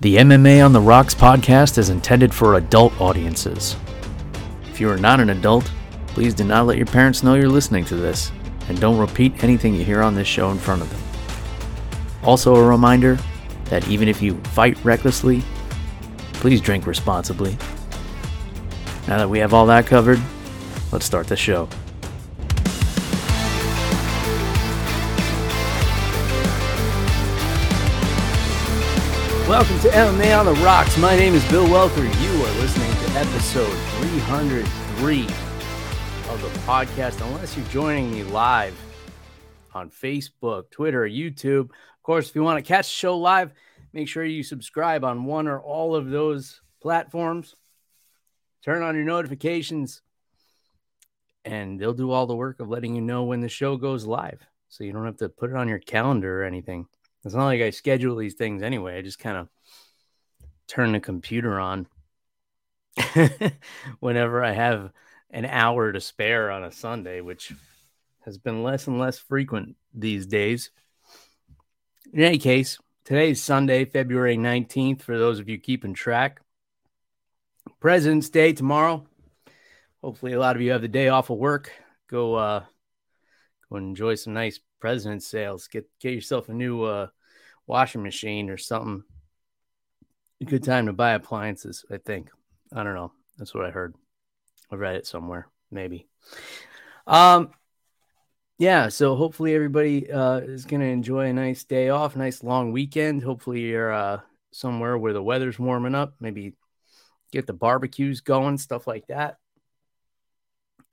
The MMA on the Rocks podcast is intended for adult audiences. If you are not an adult, please do not let your parents know you're listening to this, and don't repeat anything you hear on this show in front of them. Also, a reminder that even if you fight recklessly, please drink responsibly. Now that we have all that covered, let's start the show. Welcome to MMA on the Rocks. My name is Bill Welker. You are listening to episode 303 of the podcast. Unless you're joining me live on Facebook, Twitter, YouTube. Of course, if you want to catch the show live, make sure you subscribe on one or all of those platforms. Turn on your notifications, and they'll do all the work of letting you know when the show goes live. So you don't have to put it on your calendar or anything. It's not like I schedule these things anyway. I just kind of turn the computer on whenever I have an hour to spare on a Sunday, which has been less and less frequent these days. In any case, today's Sunday, February 19th, for those of you keeping track. President's Day tomorrow. Hopefully, a lot of you have the day off of work. Go, uh, go enjoy some nice president's sales. Get get yourself a new uh, washing machine or something. A good time to buy appliances, I think. I don't know. That's what I heard. I read it somewhere, maybe. Um, yeah. So hopefully everybody uh, is going to enjoy a nice day off, nice long weekend. Hopefully you're uh, somewhere where the weather's warming up. Maybe get the barbecues going, stuff like that.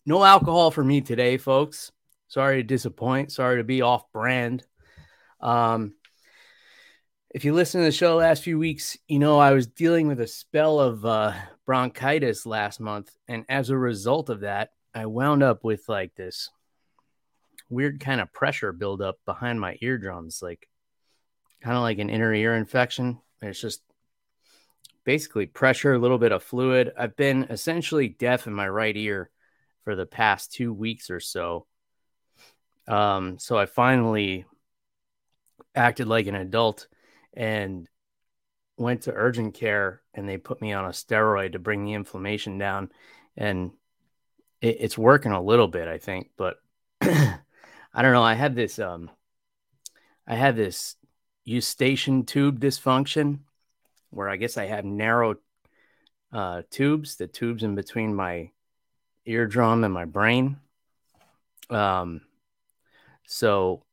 No alcohol for me today, folks. Sorry to disappoint. Sorry to be off brand. Um, if you listen to the show last few weeks, you know I was dealing with a spell of uh, bronchitis last month, and as a result of that, I wound up with like this weird kind of pressure buildup behind my eardrums, like kind of like an inner ear infection. It's just basically pressure, a little bit of fluid. I've been essentially deaf in my right ear for the past two weeks or so. Um, so I finally acted like an adult and went to urgent care and they put me on a steroid to bring the inflammation down. And it, it's working a little bit i think but i don't know. I had this um i had this eustachian tube dysfunction where i guess i have narrow uh tubes the tubes in between my eardrum and my brain. Um so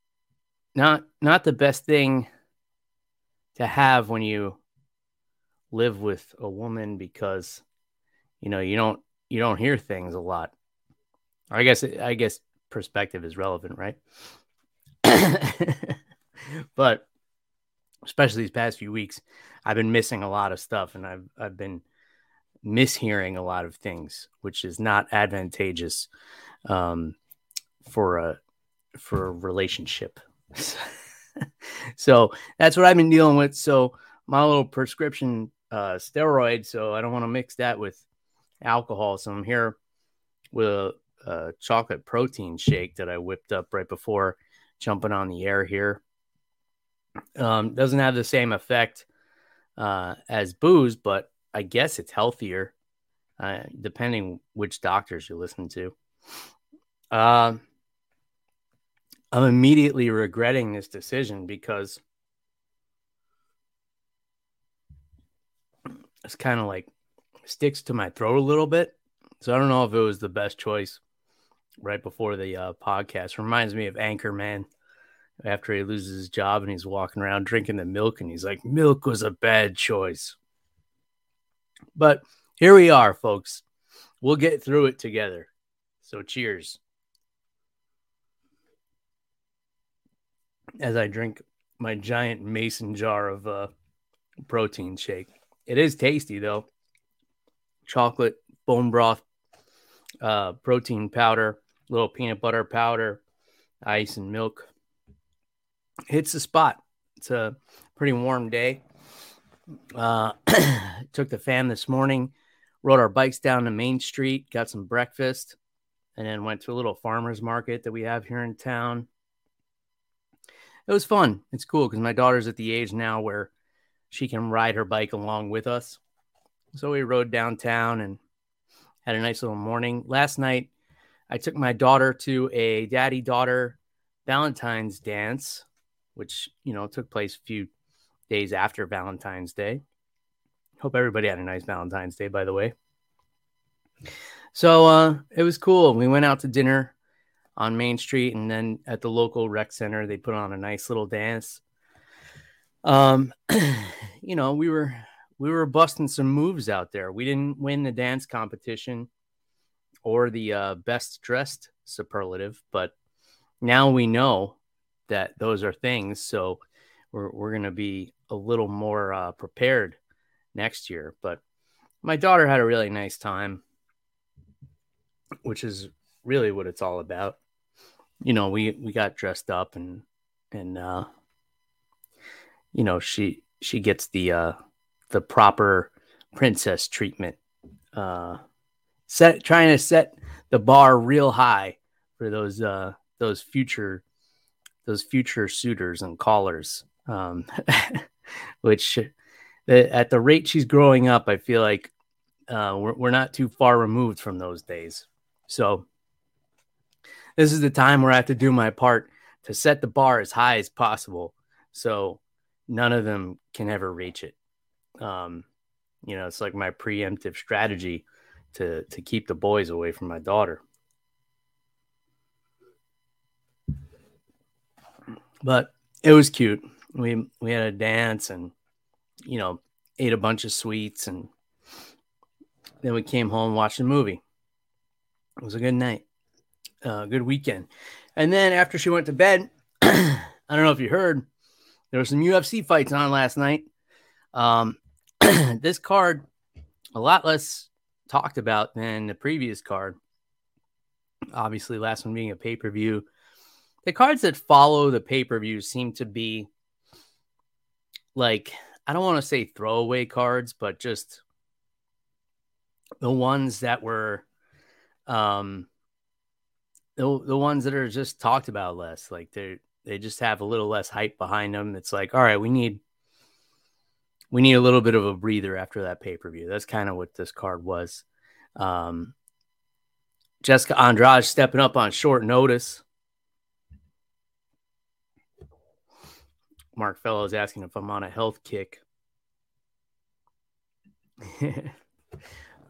not not the best thing to have when you live with a woman because you know you don't you don't hear things a lot. I guess I guess perspective is relevant, right? but especially these past few weeks, I've been missing a lot of stuff, and I've I've been mishearing a lot of things, which is not advantageous um, for a for a relationship. so that's what I've been dealing with. So my little prescription uh, steroid. So I don't want to mix that with alcohol. So I'm here with a, a, chocolate protein shake that I whipped up right before jumping on the air here. Um, doesn't have the same effect uh, as booze, but I guess it's healthier, uh, depending which doctors you listen to. Uh, I'm immediately regretting this decision because it's kind of like sticks to my throat a little bit. So I don't know if it was the best choice right before the uh, podcast. Reminds me of Anchorman after he loses his job and he's walking around drinking the milk and he's like, milk was a bad choice. But here we are, folks. We'll get through it together. So cheers. As I drink my giant mason jar of uh, protein shake. It is tasty though. Chocolate, bone broth, uh, protein powder, little peanut butter powder, ice, and milk. Hits the spot. It's a pretty warm day. Uh, took the fam this morning, rode our bikes down to Main Street, got some breakfast, and then went to a little farmer's market that we have here in town it was fun. It's cool because my daughter's at the age now where she can ride her bike along with us. So we rode downtown and had a nice little morning. Last night, I took my daughter to a daddy daughter Valentine's dance, which, you know, took place a few days after Valentine's Day. Hope everybody had a nice Valentine's Day, by the way. So uh, it was cool. We went out to dinner on Main Street, and then at the local rec center, they put on a nice little dance. Um, you know, we were we were busting some moves out there. We didn't win the dance competition or the uh, best dressed superlative, but now we know that those are things. So we're we're gonna be a little more uh, prepared next year. But my daughter had a really nice time, which is really what it's all about. You know, we we got dressed up and and uh you know, she she gets the uh the proper princess treatment. Uh set trying to set the bar real high for those uh those future those future suitors and callers um which at the rate she's growing up i feel like uh we're, we're not too far removed from those days so this is the time where I have to do my part to set the bar as high as possible so none of them can ever reach it. Um, you know, it's like my preemptive strategy to to keep the boys away from my daughter. But it was cute. We we had a dance and you know ate a bunch of sweets and then we came home watched a movie. It was a good night uh, good weekend. And then after she went to bed, I don't know if you heard, there were some UFC fights on last night. Um, this card, a lot less talked about than the previous card. Obviously, last one being a pay per view. The cards that follow the pay per view seem to be like, I don't want to say throwaway cards, but just the ones that were um, the the ones that are just talked about less. Like they they just have a little less hype behind them. It's like, all right, we need we need a little bit of a breather after that pay per view. That's kind of what this card was. Um, Jessica Andrade stepping up on short notice. Mark Fellows asking if I'm on a health kick. I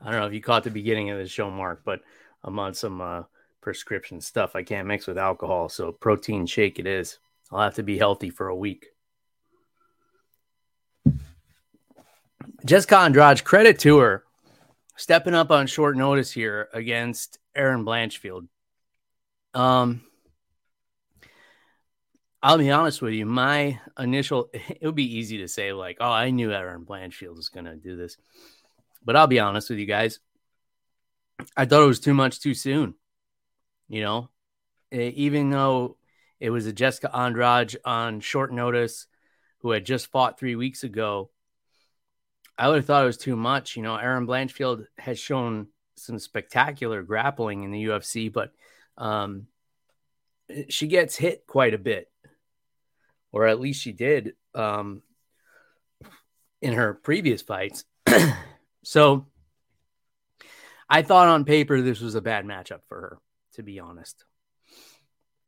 don't know if you caught the beginning of the show, Mark, but I'm on some uh, prescription stuff I can't mix with alcohol. So protein shake it is. I'll have to be healthy for a week. Jessica Andrade, credit to her, stepping up on short notice here against Erin Blanchfield. Um, I'll be honest with you. My initial, it would be easy to say like, "Oh, I knew Erin Blanchfield was going to do this," but I'll be honest with you guys. I thought it was too much too soon. You know, even though it was a Jessica Andrade on short notice who had just fought three weeks ago, I would have thought it was too much. You know, Erin Blanchfield has shown some spectacular grappling in the UFC, but um, she gets hit quite a bit, or at least she did um, in her previous fights. so I thought on paper this was a bad matchup for her to be honest.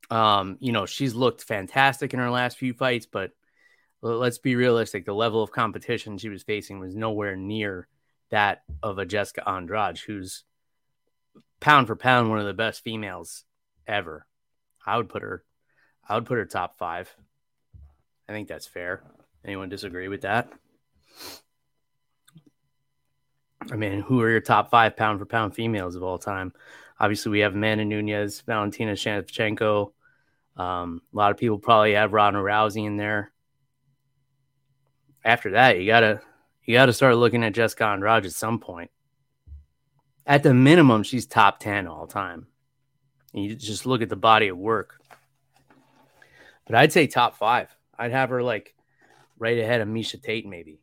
Um, you know, she's looked fantastic in her last few fights, but let's be realistic. The level of competition she was facing was nowhere near that of a Jessica Andrade, who's pound for pound one of the best females ever. I would put her, I would put her top five. I think that's fair. Anyone disagree with that? I mean, who are your top five pound for pound females of all time? Obviously, we have Amanda Nunes, Valentina Shevchenko. Um, a lot of people probably have Ronda Rousey in there. After that, you gotta you gotta start looking at Jessica Andrade at some point. At the minimum, she's top ten all time. And you just look at the body of work. But I'd say top five. I'd have her like right ahead of Miesha Tate, maybe.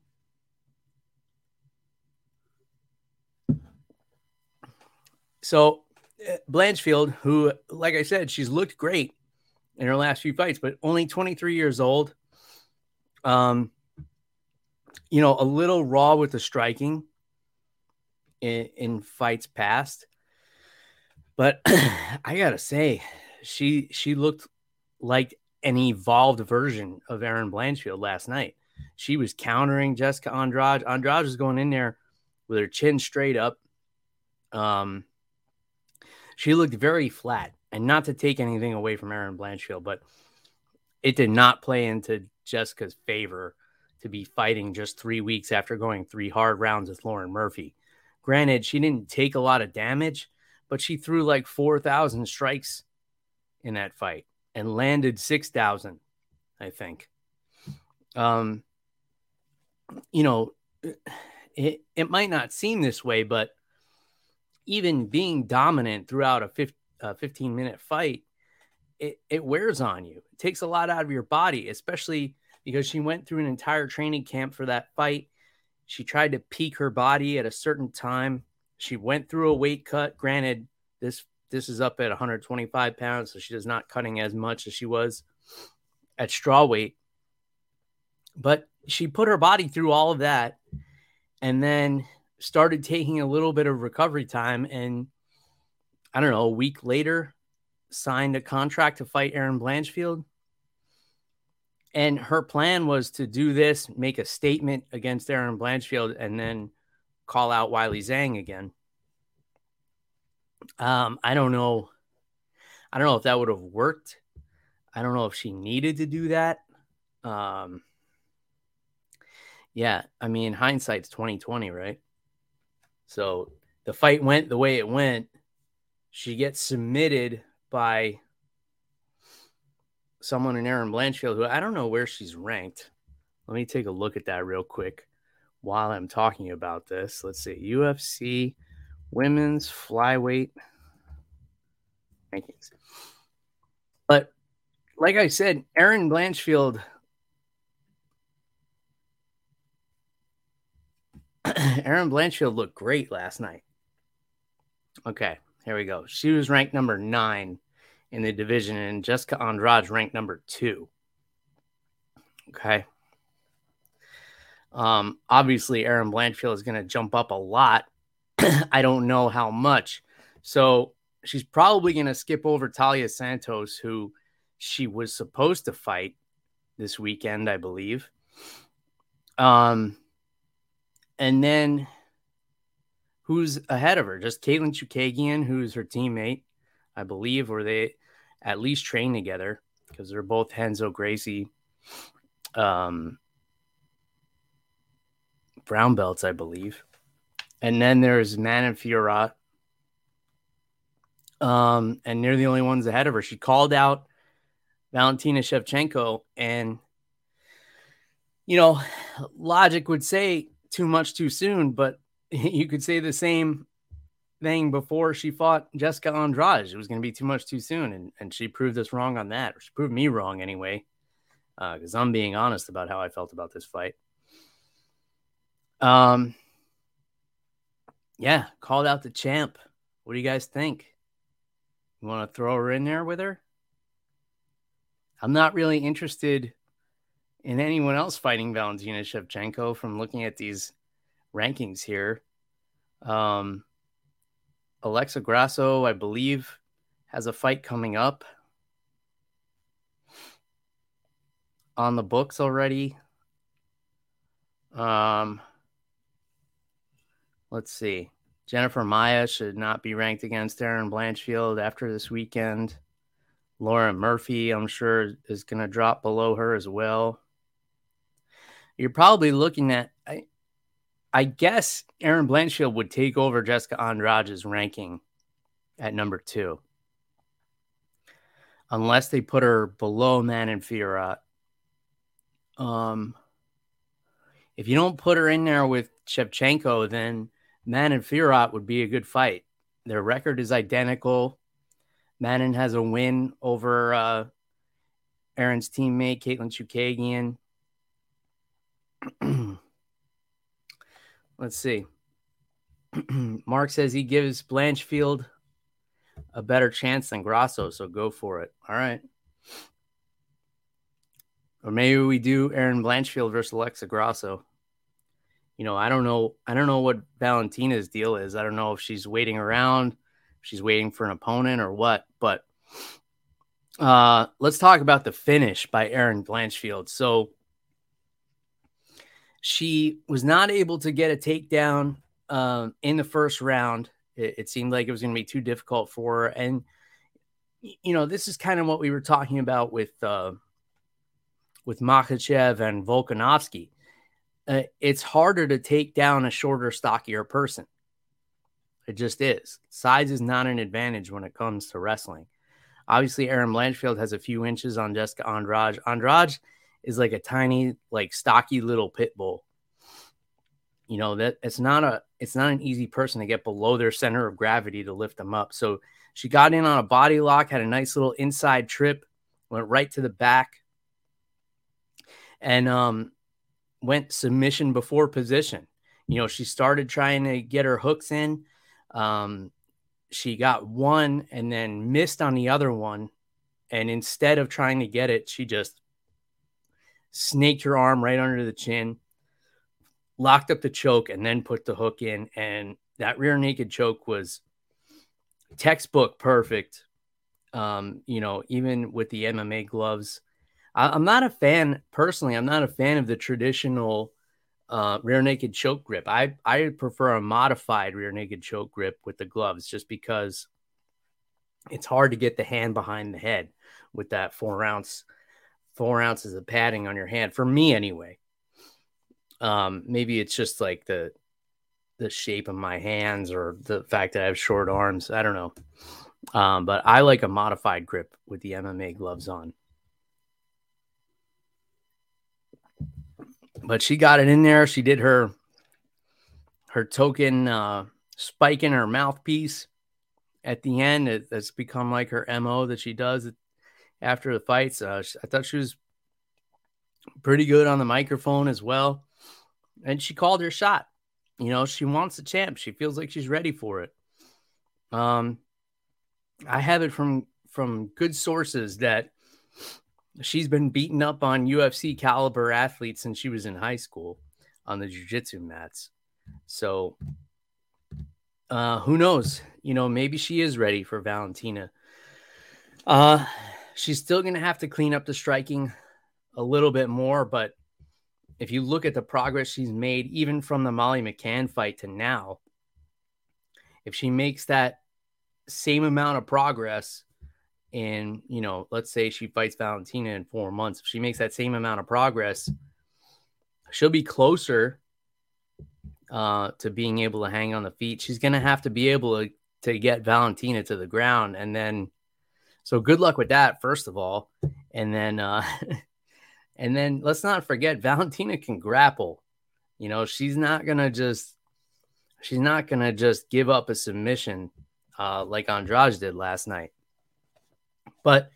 So Blanchfield, who, like I said, she's looked great in her last few fights, but only 23 years old. Um, you know, a little raw with the striking in, in fights past. But I gotta say, she she looked like an evolved version of Erin Blanchfield last night. She was countering Jessica Andrade. Andrade was going in there with her chin straight up. Um, she looked very flat, and not to take anything away from Erin Blanchfield, but it did not play into Jessica's favor to be fighting just three weeks after going three hard rounds with Lauren Murphy. Granted, she didn't take a lot of damage, but she threw like 4,000 strikes in that fight and landed 6,000, I think. Um, you know, it, it might not seem this way, but even being dominant throughout a 15, 15 minute fight, it, it wears on you. It takes a lot out of your body, especially because she went through an entire training camp for that fight. She tried to peak her body at a certain time. She went through a weight cut. Granted, this this is up at 125 pounds, so she is not cutting as much as she was at straw weight. But she put her body through all of that and then started taking a little bit of recovery time. And I don't know, a week later, signed a contract to fight Erin Blanchfield. And her plan was to do this, make a statement against Erin Blanchfield, and then call out Weili Zhang again. Um, I don't know. I don't know if that would have worked. I don't know if she needed to do that. Um, yeah, I mean, hindsight's twenty twenty, right? So the fight went the way it went. She gets submitted by someone in Erin Blanchfield, who I don't know where she's ranked. Let me take a look at that real quick while I'm talking about this. Let's see, UFC women's flyweight rankings. But like I said, Erin Blanchfield, Erin Blanchfield looked great last night. Okay, here we go. She was ranked number nine in the division, and Jessica Andrade ranked number two. Okay. Um, obviously, Erin Blanchfield is going to jump up a lot I don't know how much. So she's probably going to skip over Taila Santos, who she was supposed to fight this weekend, I believe. Um, and then who's ahead of her? Just Katlyn Chookagian, who's her teammate, I believe, or they at least train together because they're both Renzo Gracie um, brown belts, I believe. And then there's Manon Fiorot. Um, and they're the only ones ahead of her. She called out Valentina Shevchenko, and you know, logic would say too much too soon, but you could say the same thing before she fought Jessica Andrade. It was going to be too much too soon, and, and she proved us wrong on that, or she proved me wrong anyway, because uh, I'm being honest about how I felt about this fight. Um, yeah, called out the champ. What do you guys think? You want to throw her in there with her? I'm not really interested in anyone else fighting Valentina Shevchenko from looking at these rankings here. Um, Alexa Grasso, I believe, has a fight coming up on the books already. Um, let's see. Jennifer Maia should not be ranked against Erin Blanchfield after this weekend. Lauren Murphy, I'm sure, is going to drop below her as well. You're probably looking at, I, I guess, Erin Blanchfield would take over Jessica Andrade's ranking at number two, unless they put her below Manon Fiorot. Um, if you don't put her in there with Shevchenko, then Manon Fiorot would be a good fight. Their record is identical. Manon has a win over uh, Erin's teammate, Katlyn Chookagian. Let's see. Mark says he gives Blanchfield a better chance than Grasso, so go for it. All right. Or maybe we do Erin Blanchfield versus Alexa Grasso. you know, I don't know. I don't know what Valentina's deal is. I don't know if she's waiting around, she's waiting for an opponent or what. But uh, let's talk about the finish by Erin Blanchfield. So she was not able to get a takedown um, in the first round. It, it seemed like it was going to be too difficult for her. And, you know, this is kind of what we were talking about with uh, with Makhachev and Volkanovski uh, it's harder to take down a shorter, stockier person. It just is. Size is not an advantage when it comes to wrestling. Obviously, Erin Blanchfield has a few inches on Jessica Andrade. Andrade is like a tiny, like stocky little pit bull. You know that it's not a it's not an easy person to get below their center of gravity to lift them up. So she got in on a body lock, had a nice little inside trip, went right to the back, and um, went submission before position. You know, she started trying to get her hooks in. Um, she got one and then missed on the other one. And instead of trying to get it, she just snaked her arm right under the chin, locked up the choke, and then put the hook in. And that rear naked choke was textbook perfect. Um, you know, even with the MMA gloves, I, am not a fan personally. I'm not a fan of the traditional uh, rear naked choke grip. I I prefer a modified rear naked choke grip with the gloves, just because it's hard to get the hand behind the head with that four ounce four ounces of padding on your hand. For me, anyway. Um, maybe it's just like the the shape of my hands or the fact that I have short arms. I don't know. Um, but I like a modified grip with the MMA gloves on. but she got it in there. She did her her token uh, spike in her mouthpiece at the end. It, it's become like her mo that she does after the fights. Uh, I thought she was pretty good on the microphone as well, and she called her shot. You know, she wants the champ. She feels like she's ready for it. Um, I have it from from good sources that she's been beaten up on UFC caliber athletes since she was in high school on the jiu-jitsu mats. So uh who knows? You know, maybe she is ready for Valentina. Uh she's still going to have to clean up the striking a little bit more, but if you look at the progress she's made even from the Molly McCann fight to now, if she makes that same amount of progress and you know let's say she fights valentina in four months if she makes that same amount of progress she'll be closer uh, to being able to hang on the feet. She's going to have to be able to, to get valentina to the ground and then so good luck with that first of all and then uh, and then let's not forget valentina can grapple you know she's not going to just she's not going to just give up a submission uh, like andrade did last night but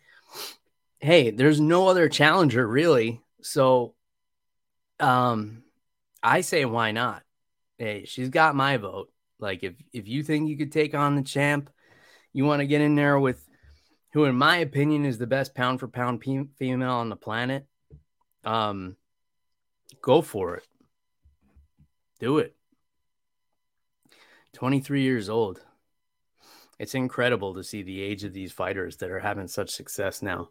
hey, there's no other challenger really. So um I say why not? Hey, she's got my vote. Like if if you think you could take on the champ, you want to get in there with who in my opinion is the best pound for pound female on the planet, um go for it. Do it. 23 years old it's incredible to see the age of these fighters that are having such success now.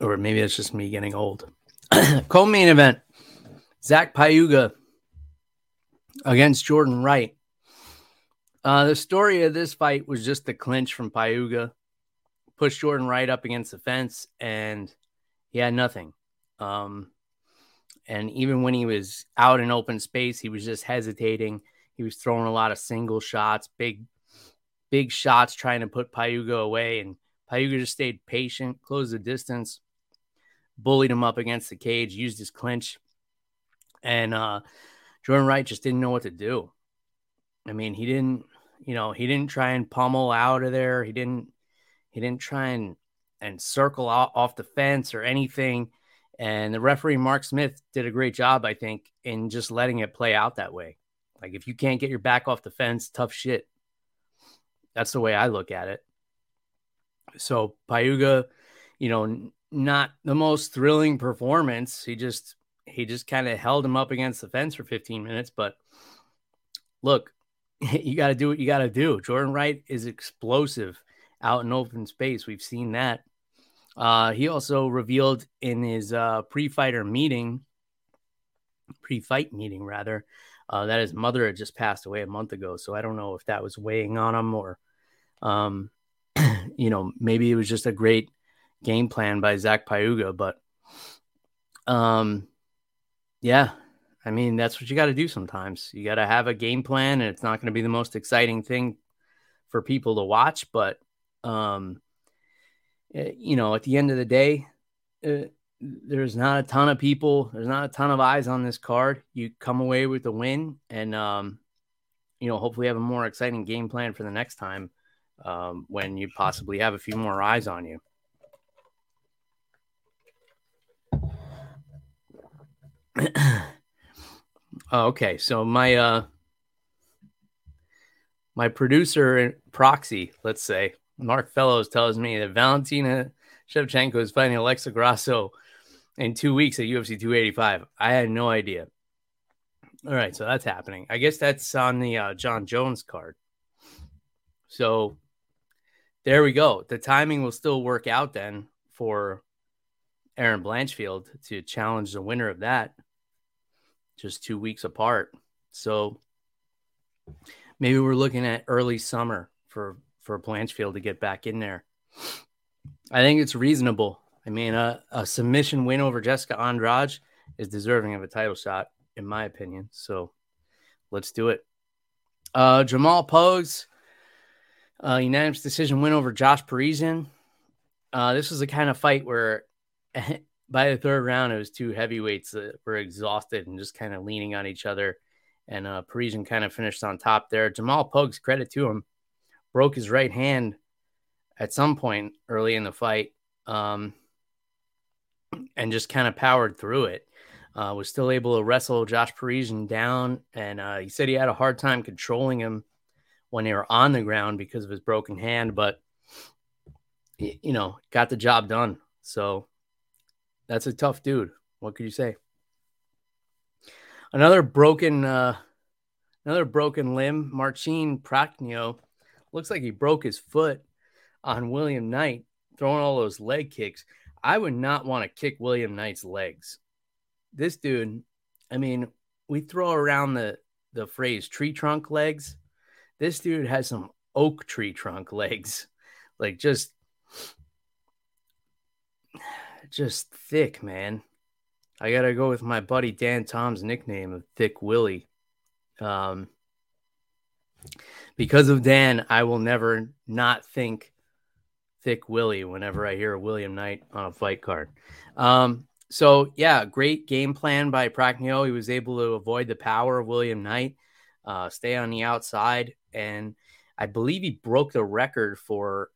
Or maybe it's just me getting old. Co-main event: Zach Pauga against Jordan Wright. Uh, the story of this fight was just the clinch from Pauga. pushed Jordan right up against the fence, and he had nothing. Um, and even when he was out in open space, he was just hesitating. He was throwing a lot of single shots, big, big shots, trying to put Pauga away. And Pauga just stayed patient, closed the distance, bullied him up against the cage, used his clinch. And uh, Jordan Wright just didn't know what to do. I mean, he didn't, you know, he didn't try and pummel out of there. He didn't, he didn't try and and circle off the fence or anything. And the referee, Mark Smith, did a great job, I think, in just letting it play out that way. Like, if you can't get your back off the fence, tough shit. That's the way I look at it. So, Pauga, you know, not the most thrilling performance. He just he just kind of held him up against the fence for 15 minutes. But look, you got to do what you got to do. Jordan Wright is explosive out in open space. We've seen that. Uh, he also revealed in his uh, pre-fighter meeting, pre-fight meeting rather, uh, that his mother had just passed away a month ago. So I don't know if that was weighing on him or, um, you know, maybe it was just a great game plan by Zach Pauga. But, um, yeah, I mean, that's what you got to do sometimes. You got to have a game plan, and it's not going to be the most exciting thing for people to watch, but, um, eh, you know, at the end of the day, uh, there's not a ton of people, there's not a ton of eyes on this card. You come away with the win, and um, you know, hopefully have a more exciting game plan for the next time um, when you possibly have a few more eyes on you. oh, okay, so my uh, my producer proxy, let's say Mark Fellows, tells me that Valentina Shevchenko is fighting Alexa Grasso in two weeks at UFC 285. I had no idea. All right, so that's happening. I guess that's on the uh, Jon Jones card. So there we go. The timing will still work out then for Erin Blanchfield to challenge the winner of that, just two weeks apart. So maybe we're looking at early summer for for Blanchfield to get back in there. I think it's reasonable. I mean, a, a submission win over Jessica Andrade is deserving of a title shot, in my opinion. So let's do it. Uh, Jamal Pogues, uh, unanimous decision win over Josh Parisian. Uh, this was the kind of fight where by the third round, it was two heavyweights that were exhausted and just kind of leaning on each other. And uh, Parisian kind of finished on top there. Jamal Pogues, credit to him, broke his right hand at some point early in the fight. Um, and just kind of powered through it. Uh, was still able to wrestle Josh Parisian down, and uh, he said he had a hard time controlling him when they were on the ground because of his broken hand, but you know, got the job done. So that's a tough dude. What could you say? Another broken, uh, another broken limb. Marcin Prachnio looks like he broke his foot on William Knight, throwing all those leg kicks. I would not want to kick William Knight's legs. This dude, I mean, we throw around the the phrase tree trunk legs. This dude has some oak tree trunk legs. Like just just thick, man. I gotta go with my buddy Dan Tom's nickname of Thick Willie. Um, because of Dan, I will never not think thick Willie whenever I hear a William Knight on a fight card. Um, so yeah, great game plan by Prachnio. He was able to avoid the power of William Knight, uh, stay on the outside, and I believe he broke the record for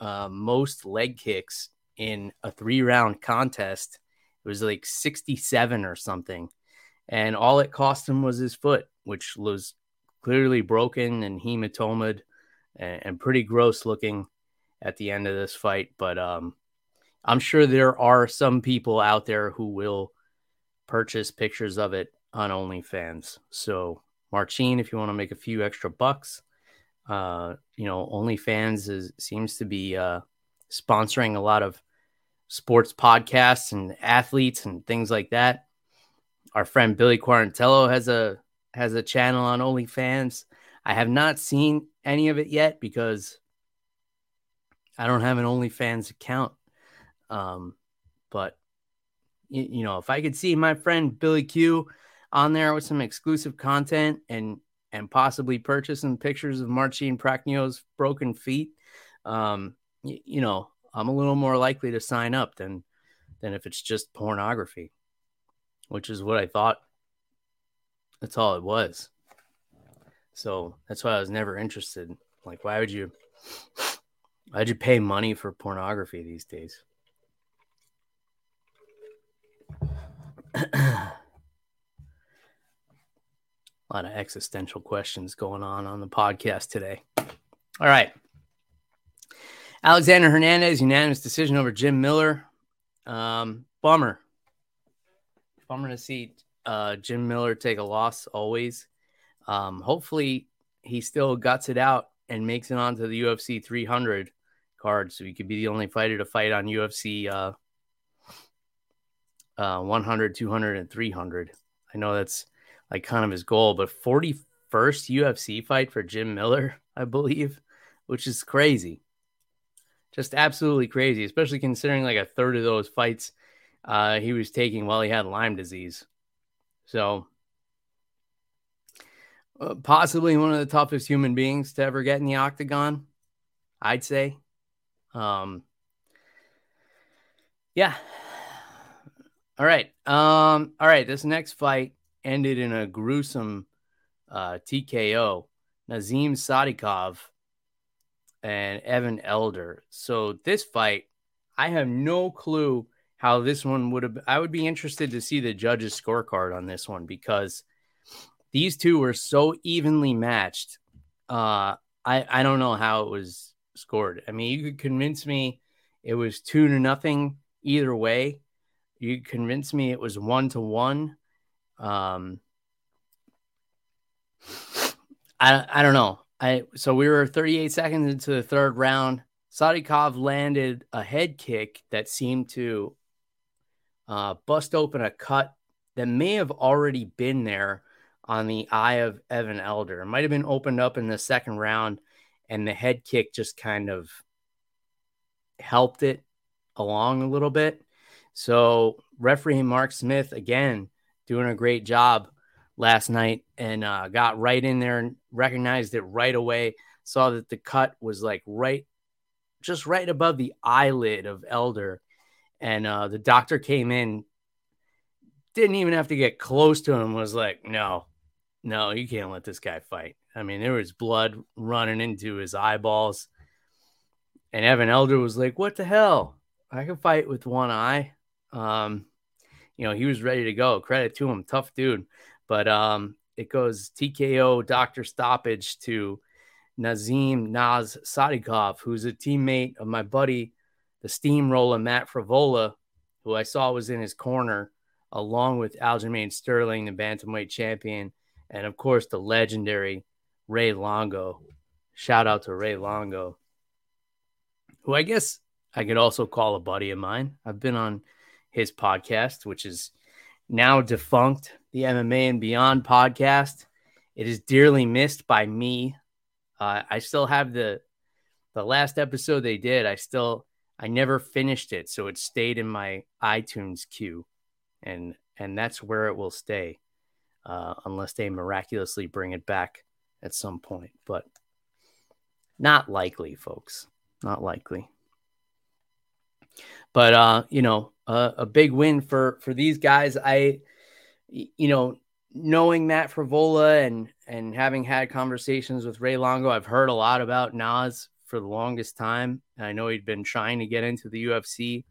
uh, most leg kicks in a three-round contest. It was like 67 or something, and all it cost him was his foot, which was clearly broken and hematomed and, and pretty gross looking at the end of this fight. But um, I'm sure there are some people out there who will purchase pictures of it on OnlyFans. So, Marcin, if you want to make a few extra bucks, uh, you know, OnlyFans is seems to be uh, sponsoring a lot of sports podcasts and athletes and things like that. Our friend Billy Quarantillo has a has a channel on OnlyFans. I have not seen any of it yet because I don't have an OnlyFans account. Um, but you, you know, if I could see my friend Billy Q on there with some exclusive content and and possibly purchase some pictures of Marcin Prachnio's broken feet, um, y- you know, I'm a little more likely to sign up than than if it's just pornography, which is what I thought. That's all it was. So that's why I was never interested. Like, why would you? Why'd you pay money for pornography these days? a lot of existential questions going on on the podcast today. All right. Alexander Hernandez, unanimous decision over Jim Miller. Um, bummer. Bummer to see uh, Jim Miller take a loss always. Um, hopefully, he still guts it out and makes it onto the UFC 300 card, so he could be the only fighter to fight on UFC uh, uh, 100, 200, and 300. I know that's like kind of his goal, but 41st UFC fight for Jim Miller, I believe, which is crazy. Just absolutely crazy, especially considering like a third of those fights uh, he was taking while he had Lyme disease. So, uh, possibly one of the toughest human beings to ever get in the octagon, I'd say. Um, yeah. All right. Um, all right. This next fight ended in a gruesome uh, TKO. Nazim Sadykhov and Evan Elder. So this fight, I have no clue how this one would have. I would be interested to see the judges' scorecard on this one because these two were so evenly matched. Uh, I I don't know how it was scored. I mean, you could convince me it was two to nothing either way. You convince me it was one to one. Um, I I don't know. I so we were 38 seconds into the third round. Sadykhov landed a head kick that seemed to uh, bust open a cut that may have already been there on the eye of Evan Elder. It might have been opened up in the second round, and the head kick just kind of helped it along a little bit. So, referee Mark Smith, again, doing a great job last night and uh, got right in there recognized it right away. Saw that the cut was like right, just right above the eyelid of Elder. And uh, the doctor came in, didn't even have to get close to him, was like, no, no, you can't let this guy fight. I mean, there was blood running into his eyeballs. And Evan Elder was like, what the hell? I can fight with one eye. Um, you know, he was ready to go. Credit to him, tough dude. But um, it goes TKO doctor stoppage to Nazim Naz Sadykhov, who's a teammate of my buddy, the steamroller Matt Frevola, who I saw was in his corner, along with Aljamain Sterling, the bantamweight champion, and of course the legendary Ray Longo. Shout out to Ray Longo, who I guess I could also call a buddy of mine. I've been on his podcast, which is now defunct, the MMA and Beyond podcast. It is dearly missed by me. Uh, I still have the the last episode they did. I still I never finished it, so it stayed in my iTunes queue, and and that's where it will stay, uh, unless they miraculously bring it back at some point. But not likely, folks. Not likely. But uh, you know, uh, a big win for for these guys. I, you know, knowing Matt Frevola and and having had conversations with Ray Longo, I've heard a lot about Nas for the longest time. I know he'd been trying to get into the UFC.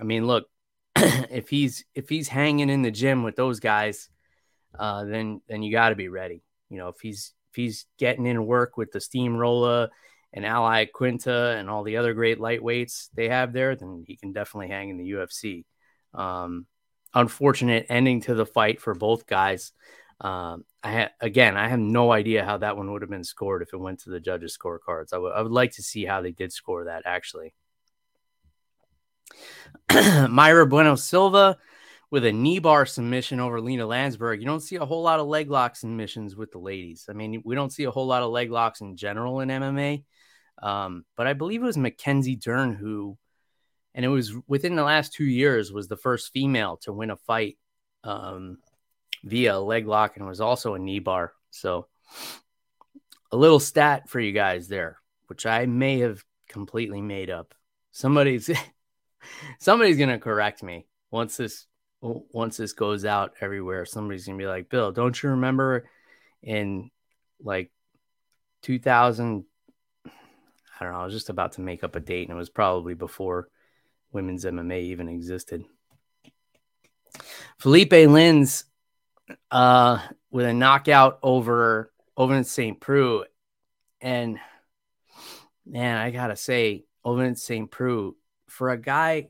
I mean, look, if he's if he's hanging in the gym with those guys, uh, then then you got to be ready. You know, if he's if he's getting in work with the steamroller and Al Iaquinta and all the other great lightweights they have there, then he can definitely hang in the UFC. Um, unfortunate ending to the fight for both guys. Um, I ha- again, I have no idea how that one would have been scored if it went to the judges' scorecards. I, w- I would like to see how they did score that actually. Mayra Bueno Silva with a knee bar submission over Lina Lansberg. You don't see a whole lot of leg lock submissions with the ladies. I mean, we don't see a whole lot of leg locks in general in MMA. Um, but I believe it was Mackenzie Dern who, and it was within the last two years, was the first female to win a fight um, via a leg lock and was also a knee bar. So a little stat for you guys there, which I may have completely made up. Somebody's somebody's gonna correct me once this once this goes out everywhere. Somebody's gonna be like, Bill, don't you remember in like 2000 I don't know. I was just about to make up a date, and it was probably before women's MMA even existed. Felipe Lins uh, with a knockout over Ovince St. Preux. And man, I gotta say, Ovince St. Preux, for a guy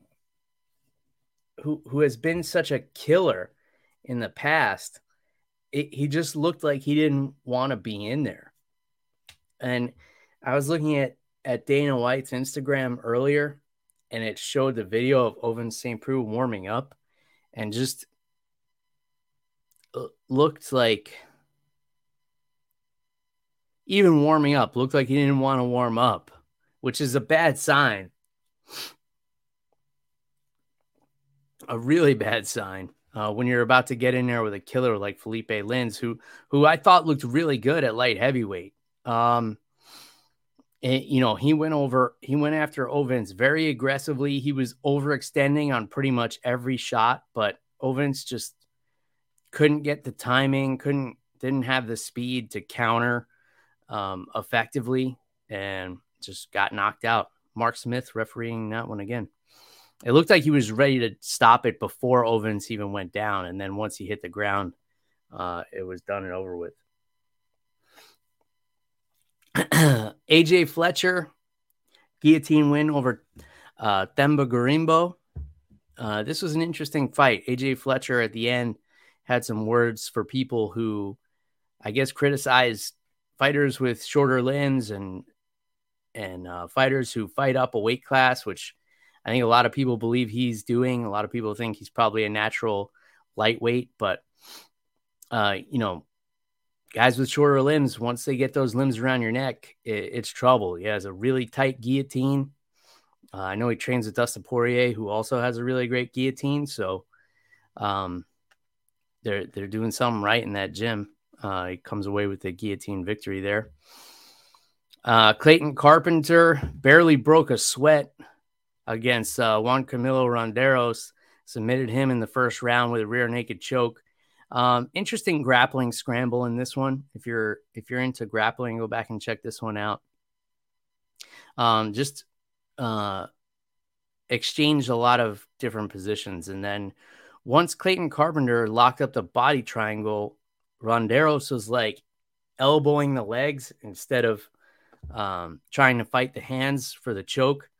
who who has been such a killer in the past, it, he just looked like he didn't want to be in there. And I was looking at at Dana White's Instagram earlier, and it showed the video of Ovince St. Preux warming up, and just uh, looked like even warming up looked like he didn't want to warm up, which is a bad sign. A really bad sign uh, when you're about to get in there with a killer like Philipe Lins, who who I thought looked really good at light heavyweight. Um, and, you know, he went over, he went after Ovince very aggressively. He was overextending on pretty much every shot, but Ovince just couldn't get the timing, couldn't, didn't have the speed to counter um, effectively, and just got knocked out. Mark Smith refereeing that one again. It looked like he was ready to stop it before Ovince even went down, and then once he hit the ground, uh, it was done and over with. AJ Fletcher, guillotine win over uh, Themba Gorimbo. Uh, this was an interesting fight. AJ Fletcher at the end had some words for people who, I guess, criticize fighters with shorter limbs and and uh, fighters who fight up a weight class, which I think a lot of people believe he's doing. A lot of people think he's probably a natural lightweight, but uh, you know, guys with shorter limbs, once they get those limbs around your neck, it, it's trouble. He has a really tight guillotine. Uh, I know he trains with Dustin Poirier, who also has a really great guillotine. So, um, they're they're doing something right in that gym. Uh, he comes away with a guillotine victory there. Uh, Clayton Carpenter barely broke a sweat against uh, Juan Camilo Ronderos. Submitted him in the first round with a rear naked choke. Um, interesting grappling scramble in this one. If you're if you're into grappling, go back and check this one out. Um, just uh, exchanged a lot of different positions, and then once Clayton Carpenter locked up the body triangle, Ronderos was like elbowing the legs instead of um, trying to fight the hands for the choke,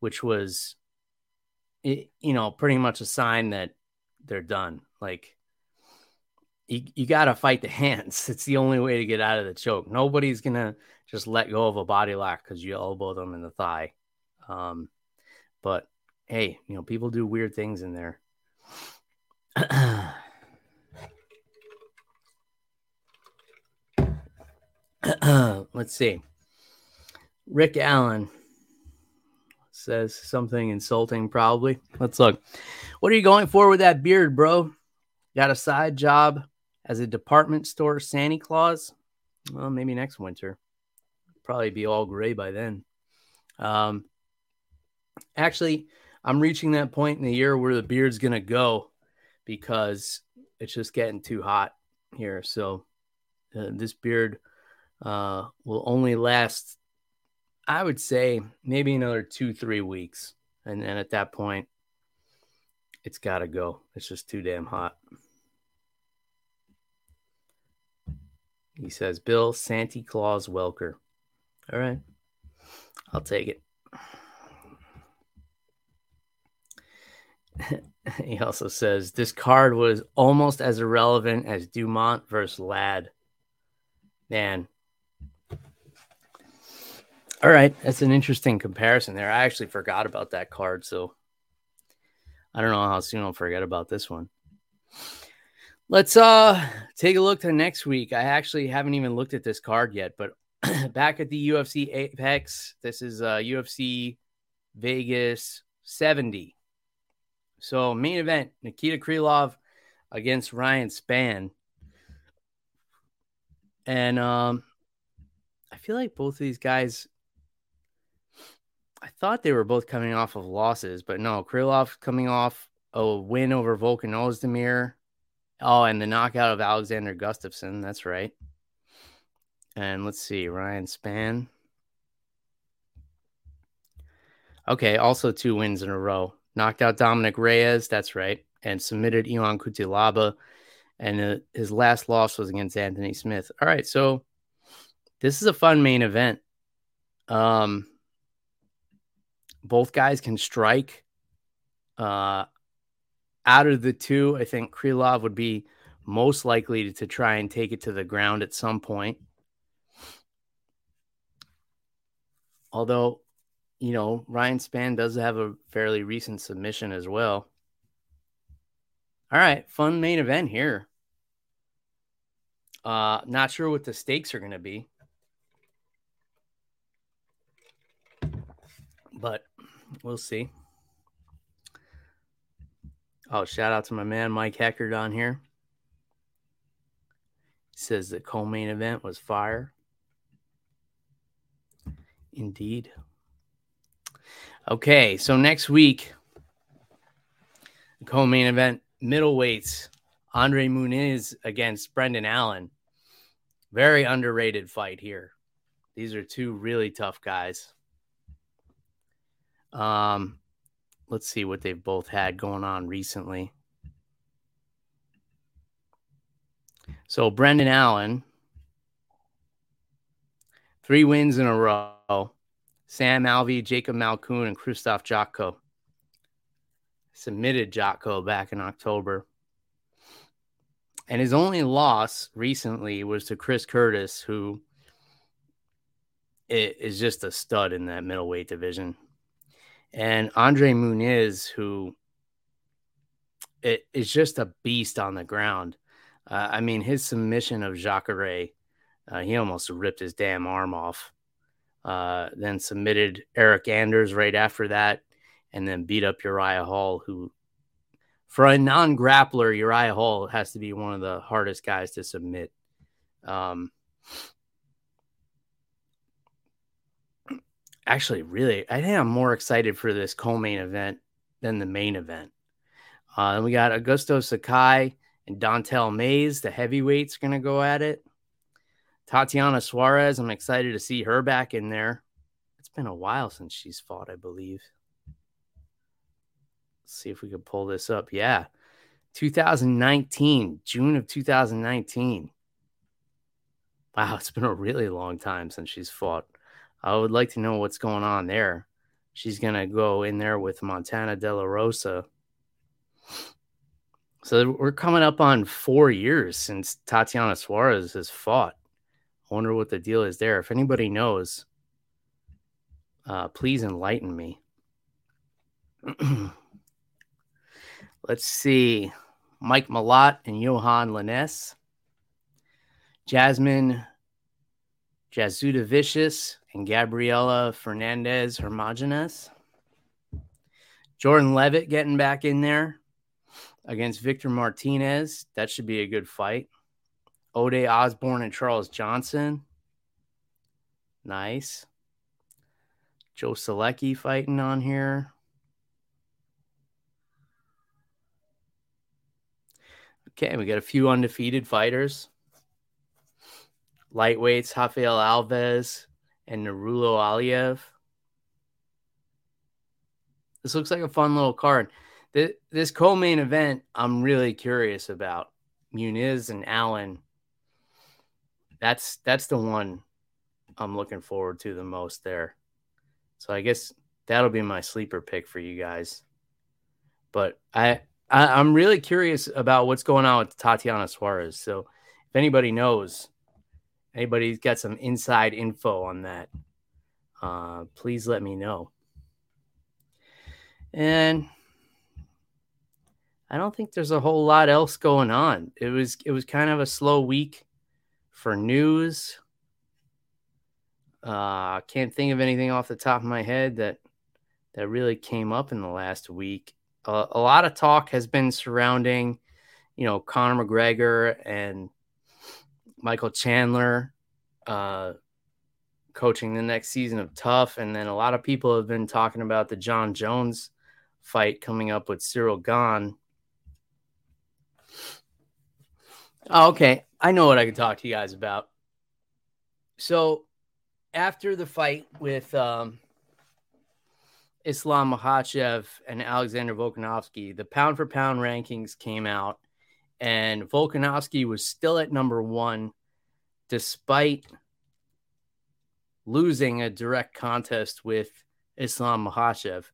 which was, you know, pretty much a sign that they're done. Like you, you got to fight the hands. It's the only way to get out of the choke. Nobody's going to just let go of a body lock because you elbow them in the thigh. Um, but hey, you know, people do weird things in there. Let's see. Rick Allen says something insulting, probably. Let's look. What are you going for with that beard, bro? Got a side job as a department store Santa Claus. Well, maybe next winter. Probably be all gray by then. Um, actually, I'm reaching that point in the year where the beard's gonna go because it's just getting too hot here. So uh, this beard uh, will only last, I would say, maybe another two, three weeks, and then at that point, it's got to go. It's just too damn hot. He says, Bill Santa Claus Welker. All right. I'll take it. he also says, This card was almost as irrelevant as Dumont versus Ladd. Man. All right. That's an interesting comparison there. I actually forgot about that card. So I don't know how soon I'll forget about this one. Let's uh take a look to next week. I actually haven't even looked at this card yet, but back at the UFC Apex, this is uh UFC Vegas 70. So main event, Nikita Krylov against Ryan Spann. And um I feel like both of these guys I thought they were both coming off of losses, but no, Krylov coming off a win over Volkan Ozdemir Oh, and the knockout of Alexander Gustafsson. That's right. And let's see, Ryan Spann. Okay, also two wins in a row. Knocked out Dominic Reyes. That's right. And submitted Ion Cutelaba. And uh, his last loss was against Anthony Smith. All right, so this is a fun main event. Um, both guys can strike. Uh, out of the two, I think Krylov would be most likely to try and take it to the ground at some point. Although, you know, Ryan Spann does have a fairly recent submission as well. All right, fun main event here. Uh, not sure what the stakes are going to be. But we'll see. Oh, shout out to my man Mike Heckard on here. He says the co-main event was fire. Indeed. Okay, so next week, the co-main event middleweights Andre Muniz against Brendan Allen. Very underrated fight here. These are two really tough guys. Um, let's see what they've both had going on recently. So Brendan Allen, three wins in a row. Sam Alvey, Jacob Malkoun, and Krzysztof Jotko Submitted Jotko back in October. And his only loss recently was to Chris Curtis, who is just a stud in that middleweight division. And Andre Muniz, who it is just a beast on the ground. Uh, I mean, his submission of Jacare, uh, he almost ripped his damn arm off. Uh, then submitted Eric Anders right after that, and then beat up Uriah Hall, who, for a non grappler, Uriah Hall has to be one of the hardest guys to submit. Um, actually really I think I'm more excited for this co-main event than the main event. Uh, then we got Augusto Sakai and Don'Tale Mayes, the heavyweights, going to go at it. Tatiana Suarez, I'm excited to see her back in there. It's been a while since she's fought, I believe. Let's see if we can pull this up. Yeah, 2019, June of 2019. Wow, it's been a really long time since she's fought. I would like to know what's going on there. She's going to go in there with Montana De La Rosa. So we're coming up on four years since Tatiana Suarez has fought. I wonder what the deal is there. If anybody knows, uh, please enlighten me. Let's see. Mike Malott and Yohan Lainesse. Jasmine Jasudavicius and Gabriela Fernandez Hermogenes. Jordan Leavitt getting back in there against Victor Martinez. That should be a good fight. Ode Osborne and Charles Johnson. Nice. Joe Solecki fighting on here. Okay, we got a few undefeated fighters. Lightweights, Rafael Alves and Nurullo Aliev. This looks like a fun little card. This, this co-main event, I'm really curious about. Muniz and Allen. That's that's the one I'm looking forward to the most there. So I guess that'll be my sleeper pick for you guys. But I, I am really curious about what's going on with Tatiana Suarez. So if anybody knows, anybody's got some inside info on that, uh, please let me know. And I don't think there's a whole lot else going on. It was it was kind of a slow week for news. Uh, can't think of anything off the top of my head that that really came up in the last week. Uh, a lot of talk has been surrounding, you know, Conor McGregor and Michael Chandler uh, coaching the next season of TUF. And then a lot of people have been talking about the Jon Jones fight coming up with Cyril Gane. Oh, okay. I know what I can talk to you guys about. So after the fight with um, Islam Makhachev and Alexander Volkanovski, the pound for pound rankings came out, and Volkanovski was still at number one despite losing a direct contest with Islam Makhachev.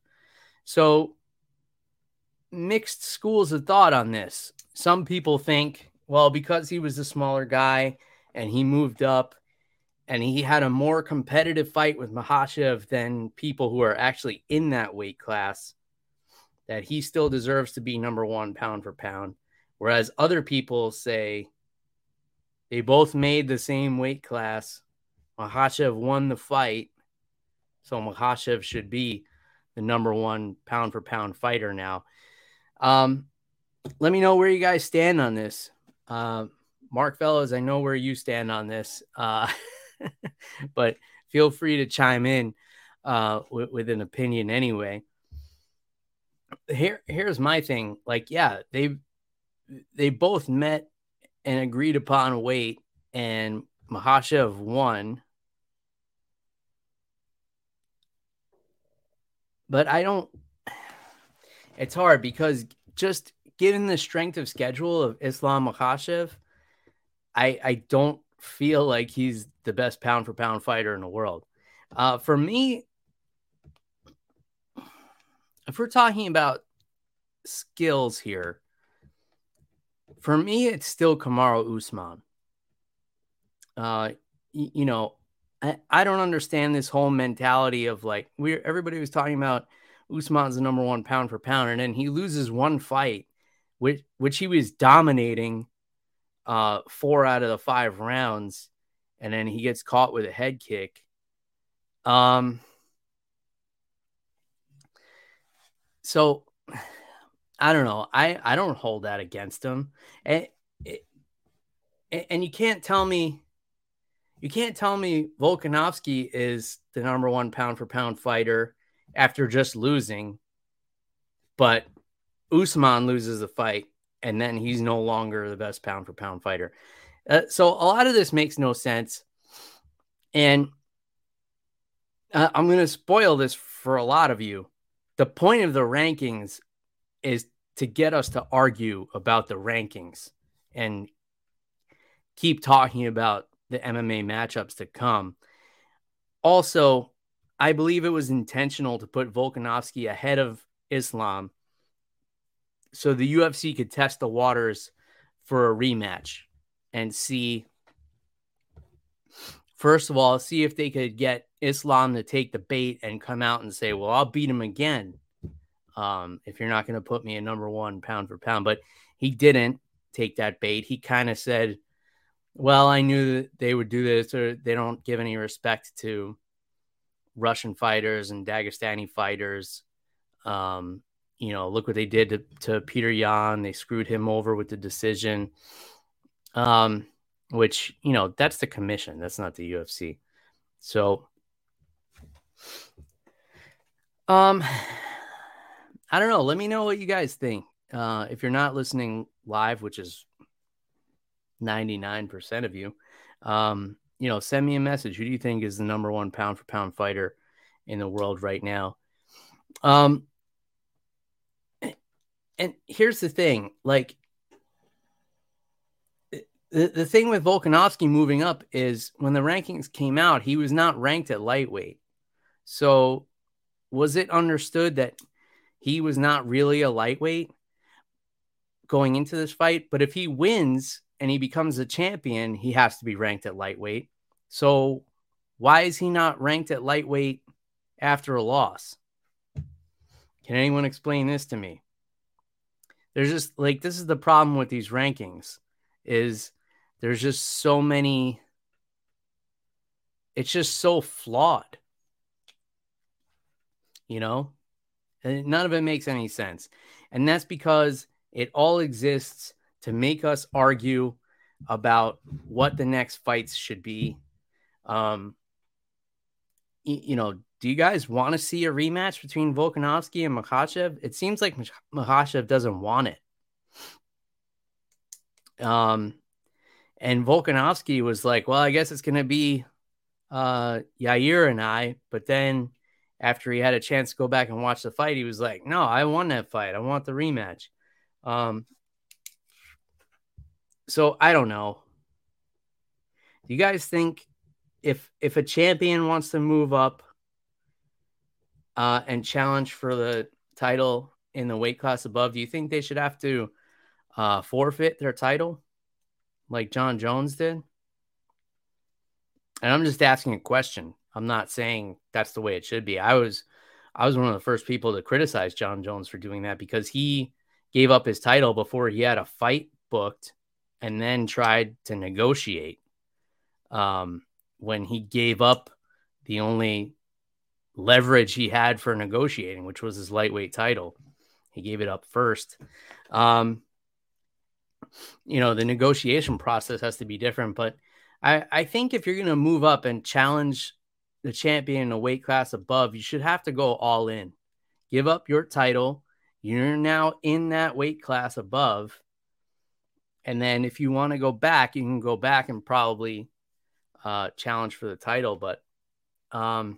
So mixed schools of thought on this. Some people think, well, because he was a smaller guy and he moved up and he had a more competitive fight with Makhachev than people who are actually in that weight class, that he still deserves to be number one pound for pound. Whereas other people say they both made the same weight class. Makhachev won the fight. So Makhachev should be the number one pound for pound fighter now. Um, let me know where you guys stand on this. Uh, Mark Fellows, I know where you stand on this, uh, but feel free to chime in uh, with, with an opinion anyway. Here, here's my thing. Like, yeah, they they both met and agreed upon weight, and Makhachev won. But I don't. It's hard because just given the strength of schedule of Islam Makhachev, I I don't feel like he's the best pound for pound fighter in the world. Uh, for me, if we're talking about skills here, for me, it's still Kamaru Usman. Uh, y- you know, I, I don't understand this whole mentality of like we everybody was talking about Usman's the number one pound for pound, and then he loses one fight, which which he was dominating uh four out of the five rounds, and then he gets caught with a head kick. Um so I don't know. I I don't hold that against him. And and you can't tell me you can't tell me Volkanovski is the number one pound for pound fighter after just losing, but Usman loses the fight and then he's no longer the best pound for pound fighter. Uh, so a lot of this makes no sense. And uh, I'm going to spoil this for a lot of you. The point of the rankings is to get us to argue about the rankings and keep talking about the MMA matchups to come. Also, I believe it was intentional to put Volkanovski ahead of Islam so the UFC could test the waters for a rematch and see first of all see if they could get Islam to take the bait and come out and say, "Well, I'll beat him again." Um, if you're not going to put me a number one pound for pound. But he didn't take that bait. He kind of said, well, I knew that they would do this, or they don't give any respect to Russian fighters and Dagestani fighters. Um, you know, look what they did to, to Petr Yan. They screwed him over with the decision. Um, which, you know, that's the commission. That's not the UFC. So, um, I don't know. Let me know what you guys think. Uh, if you're not listening live, which is 99% of you, um, you know, send me a message. Who do you think is the number one pound for pound fighter in the world right now? Um, and here's the thing like, the, the thing with Volkanovski moving up is when the rankings came out, he was not ranked at lightweight. So, was it understood that he was not really a lightweight going into this fight. But if he wins and he becomes a champion, he has to be ranked at lightweight. So why is he not ranked at lightweight after a loss? Can anyone explain this to me? There's just like this is the problem with these rankings is there's just so many it's just so flawed. You know? And none of it makes any sense. And that's because it all exists to make us argue about what the next fights should be. Um, you, you know, do you guys want to see a rematch between Volkanovski and Makhachev? It seems like Makhachev doesn't want it. Um, and Volkanovski was like, well, I guess it's going to be uh, Yair and I, but then after he had a chance to go back and watch the fight, he was like, "No, I won that fight. I want the rematch." Um, so I don't know. Do you guys think if if a champion wants to move up uh, and challenge for the title in the weight class above, do you think they should have to uh, forfeit their title like Jon Jones did? And I'm just asking a question. I'm not saying that's the way it should be. I was I was one of the first people to criticize Jon Jones for doing that because he gave up his title before he had a fight booked and then tried to negotiate. Um, when he gave up the only leverage he had for negotiating, which was his lightweight title, he gave it up first. Um, you know, the negotiation process has to be different, but I, I think if you're going to move up and challenge the champion in a weight class above, you should have to go all in. Give up your title. You're now in that weight class above. And then if you want to go back, you can go back and probably uh, challenge for the title. But um,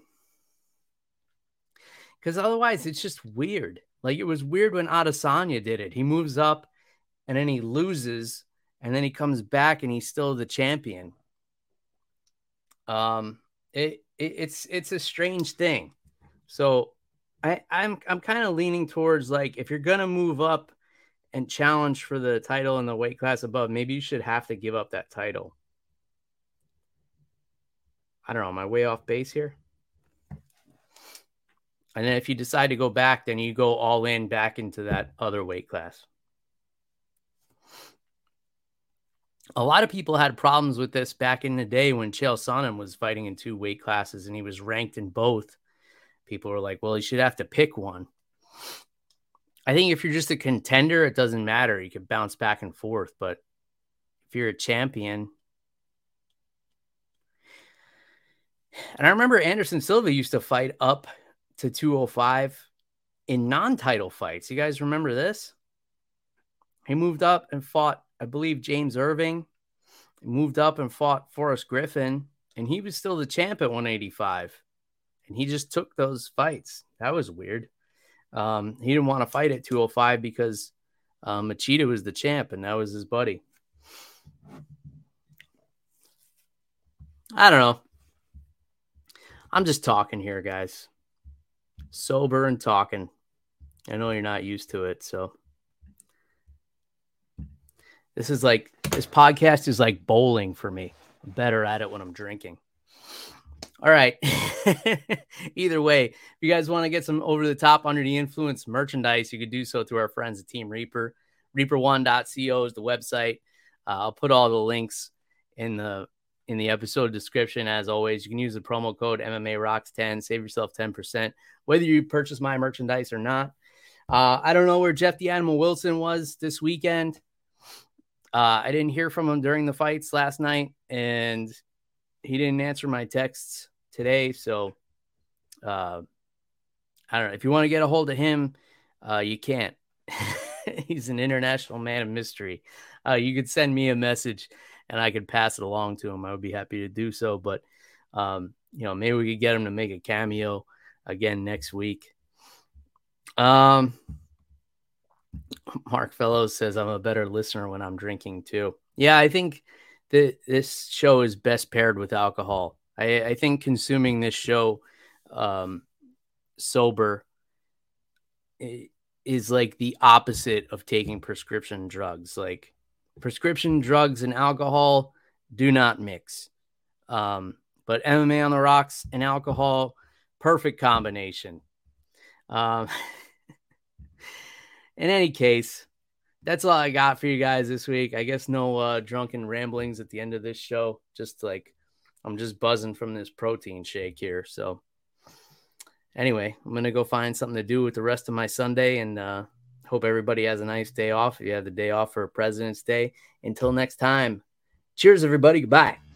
because otherwise it's just weird. Like it was weird when Adesanya did it. He moves up and then he loses, and then he comes back and he's still the champion. Um, it, it it's it's a strange thing. So I I'm I'm kind of leaning towards like if you're gonna move up and challenge for the title in the weight class above, maybe you should have to give up that title. I don't know, am I way off base here? And then if you decide to go back, then you go all in back into that other weight class. A lot of people had problems with this back in the day when Chael Sonnen was fighting in two weight classes and he was ranked in both. People were like, well, he should have to pick one. I think if you're just a contender, it doesn't matter. You could bounce back and forth. But if you're a champion, and I remember Anderson Silva used to fight up to 205 in non title fights. You guys remember this? He moved up and fought I believe James Irvin moved up and fought Forrest Griffin, and he was still the champ at 185. And he just took those fights. That was weird. Um, he didn't want to fight at 205 because um, Machida was the champ, and that was his buddy. I don't know. I'm just talking here, guys. Sober and talking. I know you're not used to it, so. This is like this podcast is like bowling for me. I'm better at it when I'm drinking. All right. Either way, if you guys want to get some over the top under the influence merchandise, you could do so through our friends at Team Reaper. Reaper1.co is the website. Uh, I'll put all the links in the in the episode description. As always, you can use the promo code MMA Rocks 10, save yourself 10%, whether you purchase my merchandise or not. Uh, I don't know where Jeff the Animal Wilson was this weekend. Uh, I didn't hear from him during the fights last night, and he didn't answer my texts today. So uh, I don't know. If you want to get a hold of him, uh, you can't. He's an international man of mystery. Uh, you could send me a message and I could pass it along to him. I would be happy to do so. But, um, you know, maybe we could get him to make a cameo again next week. Um, Mark Fellows says I'm a better listener when I'm drinking too. Yeah, I think that this show is best paired with alcohol. I, I think consuming this show um, sober is like the opposite of taking prescription drugs. Like prescription drugs and alcohol do not mix. Um, but MMA on the rocks and alcohol, perfect combination. Um, in any case, that's all I got for you guys this week. I guess no uh, drunken ramblings at the end of this show. Just like I'm just buzzing from this protein shake here. So, anyway, I'm gonna go find something to do with the rest of my Sunday, and uh, hope everybody has a nice day off. If you have the day off for President's Day. Until next time, cheers, everybody. Goodbye.